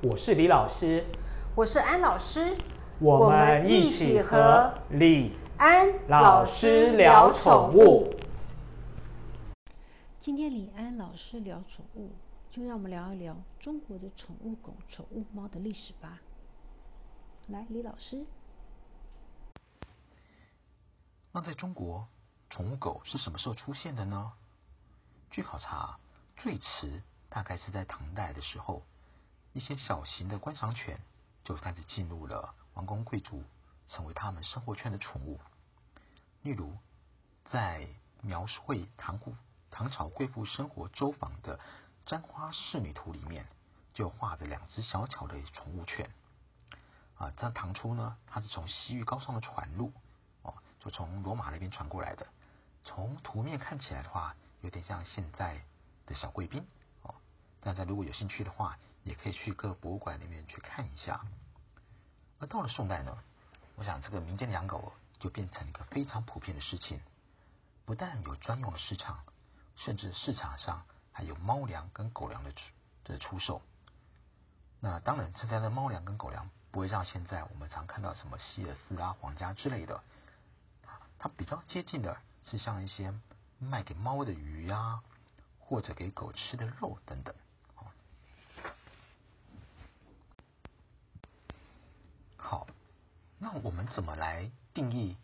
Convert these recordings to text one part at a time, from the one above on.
我是李老师，我是安老师，我们一起和李安老师聊宠物。今天李安老师聊宠物，就让我们聊一聊中国的宠物狗、宠物猫的历史吧。来，李老师。那在中国，宠物狗是什么时候出现的呢？据考察，最迟大概是在唐代的时候。一些小型的观赏犬就开始进入了王公贵族，成为他们生活圈的宠物。例如，在描绘唐古唐朝贵妇生活周访的《簪花仕女图》里面，就画着两只小巧的宠物犬。啊，在唐初呢，它是从西域高上的传入，哦，就从罗马那边传过来的。从图面看起来的话，有点像现在的小贵宾，哦，大家如果有兴趣的话。也可以去各博物馆里面去看一下。而到了宋代呢，我想这个民间养狗就变成一个非常普遍的事情，不但有专用的市场，甚至市场上还有猫粮跟狗粮的出的出售。那当然，现在的猫粮跟狗粮不会像现在我们常看到什么希尔斯啊、皇家之类的，它比较接近的是像一些卖给猫的鱼啊，或者给狗吃的肉等等。那我们怎么来定义？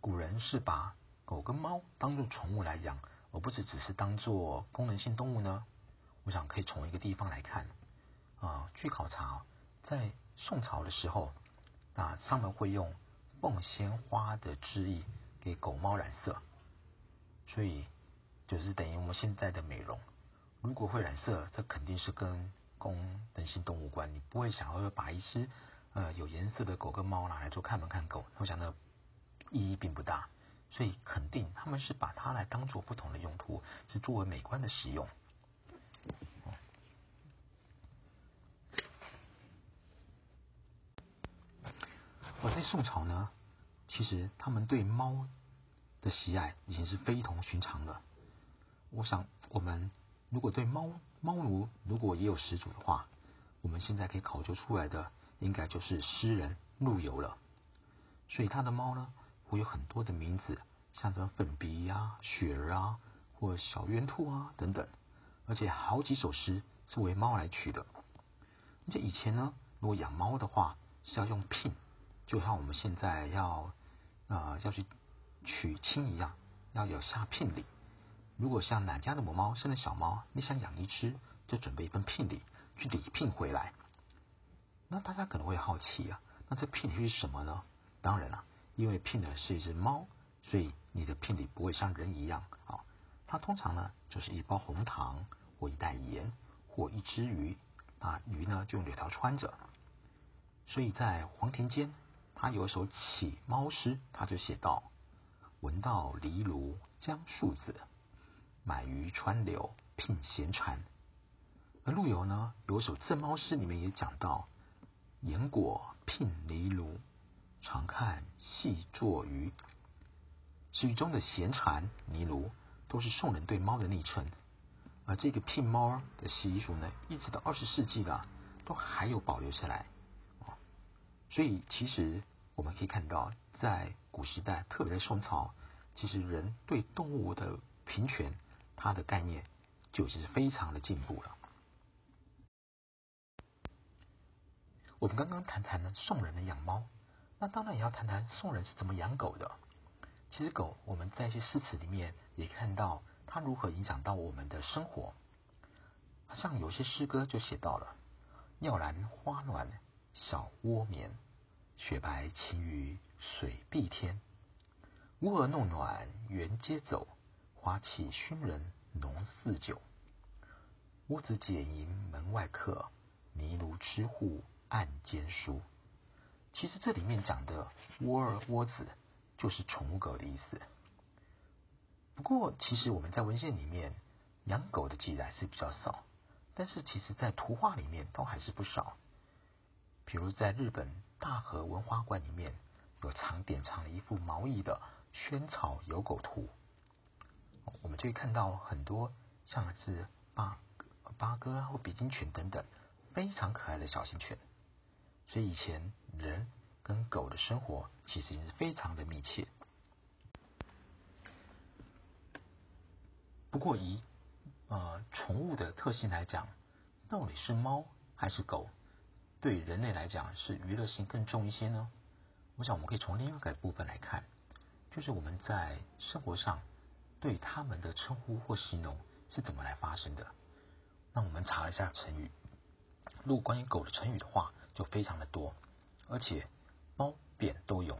古人是把狗跟猫当做宠物来养，而不是只是当做功能性动物呢？我想可以从一个地方来看啊。据考察，在宋朝的时候，啊，上面会用凤仙花的汁液给狗猫染色，所以就是等于我们现在的美容。如果会染色，这肯定是跟功能性动物关，你不会想要把一只。呃，有颜色的狗跟猫拿来做看门看狗，我想呢意义并不大，所以肯定他们是把它来当做不同的用途，是作为美观的使用。我在宋朝呢，其实他们对猫的喜爱已经是非同寻常了。我想，我们如果对猫猫奴如果也有始祖的话，我们现在可以考究出来的。应该就是诗人陆游了，所以他的猫呢会有很多的名字，像这粉鼻呀、雪儿啊，或小圆兔啊等等，而且好几首诗是为猫来取的。而且以前呢，如果养猫的话是要用聘，就像我们现在要呃要去娶亲一样，要有下聘礼。如果像哪家的母猫生了小猫，你想养一只，就准备一份聘礼去礼聘回来。那大家可能会好奇啊，那这聘礼是什么呢？当然了，因为聘的是一只猫，所以你的聘礼不会像人一样啊。它通常呢就是一包红糖，或一袋盐，或一只鱼啊，鱼呢就用柳条穿着。所以在黄庭坚，他有一首乞猫诗，他就写道：“闻道离庐将树子，买鱼川流聘闲蝉。”而陆游呢有一首赠猫诗，里面也讲到。言果聘离庐，常看戏作鱼。诗中的闲蝉、泥庐都是宋人对猫的昵称。而这个聘猫的习俗呢，一直到二十世纪的都还有保留下来。所以其实我们可以看到，在古时代，特别在宋朝，其实人对动物的平权，它的概念就是非常的进步了。我们刚刚谈谈呢宋人的养猫，那当然也要谈谈宋人是怎么养狗的。其实狗我们在一些诗词里面也看到它如何影响到我们的生活。像有些诗歌就写到了：尿兰花暖小窝眠，雪白晴雨水碧天。乌蛾弄暖园街走，花气熏人浓似酒。屋子解营门外客，泥炉吃户。案间书，其实这里面讲的窝儿窝子就是宠物狗的意思。不过，其实我们在文献里面养狗的记载是比较少，但是其实在图画里面都还是不少。比如在日本大和文化馆里面有常典藏了一幅毛衣的萱草有狗图，我们就会看到很多像是八八哥啊或比金犬等等。非常可爱的小型犬。所以以前人跟狗的生活其实是非常的密切。不过以呃宠物的特性来讲，到底是猫还是狗，对人类来讲是娱乐性更重一些呢？我想我们可以从另外一个部分来看，就是我们在生活上对他们的称呼或形容是怎么来发生的。那我们查了一下成语，如果关于狗的成语的话，就非常的多，而且猫扁都有。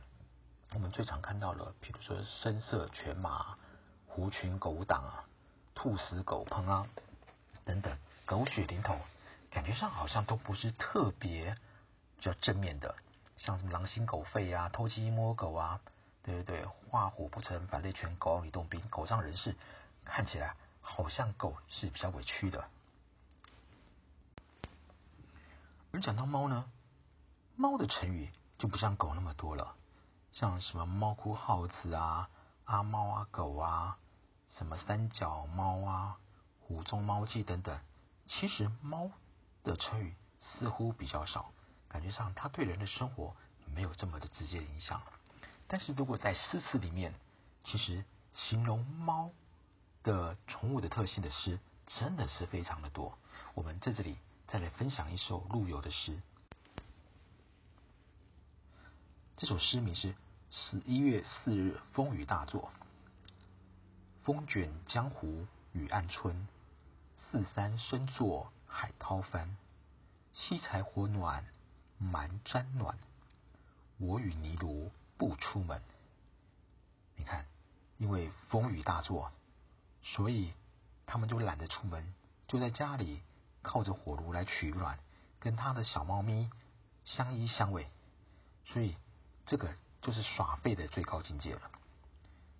我们最常看到的，比如说声色犬马、狐群狗党啊、兔死狗烹啊等等，狗血淋头，感觉上好像都不是特别比较正面的，像什么狼心狗肺啊、偷鸡摸狗啊，对对对，画虎不成反类犬，狗咬吕洞宾，狗仗人势，看起来好像狗是比较委屈的。而讲到猫呢，猫的成语就不像狗那么多了，像什么猫哭耗子啊、阿猫啊、狗啊、什么三脚猫啊、虎中猫记等等。其实猫的成语似乎比较少，感觉上它对人的生活没有这么的直接影响。但是如果在诗词里面，其实形容猫的宠物的特性的诗真的是非常的多。我们在这里。再来分享一首陆游的诗。这首诗名是《十一月四日风雨大作》。风卷江湖雨暗春，四山深作海涛翻。七柴火暖蛮毡暖，我与泥炉不出门。你看，因为风雨大作，所以他们就懒得出门，就在家里。靠着火炉来取暖，跟他的小猫咪相依相偎，所以这个就是耍废的最高境界了。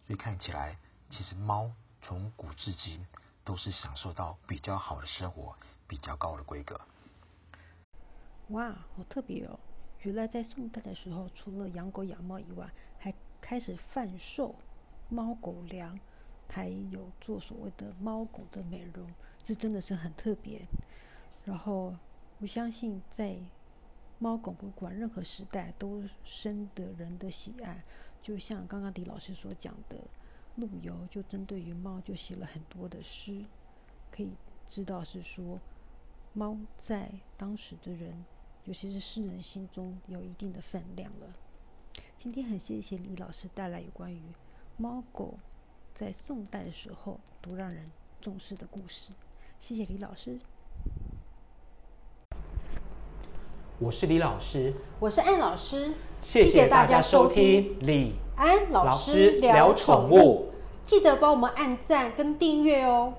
所以看起来，其实猫从古至今都是享受到比较好的生活，比较高的规格。哇，好特别哦！原来在宋代的时候，除了养狗养猫以外，还开始贩售猫狗粮。还有做所谓的猫狗的美容，这真的是很特别。然后我相信，在猫狗不管任何时代，都深得人的喜爱。就像刚刚李老师所讲的，陆游就针对于猫就写了很多的诗，可以知道是说猫在当时的人，尤其是诗人心中有一定的分量了。今天很谢谢李老师带来有关于猫狗。在宋代的时候，都让人重视的故事。谢谢李老师。我是李老师，我是安老师。谢谢大家收听李安老师聊宠物。记得帮我们按赞跟订阅哦。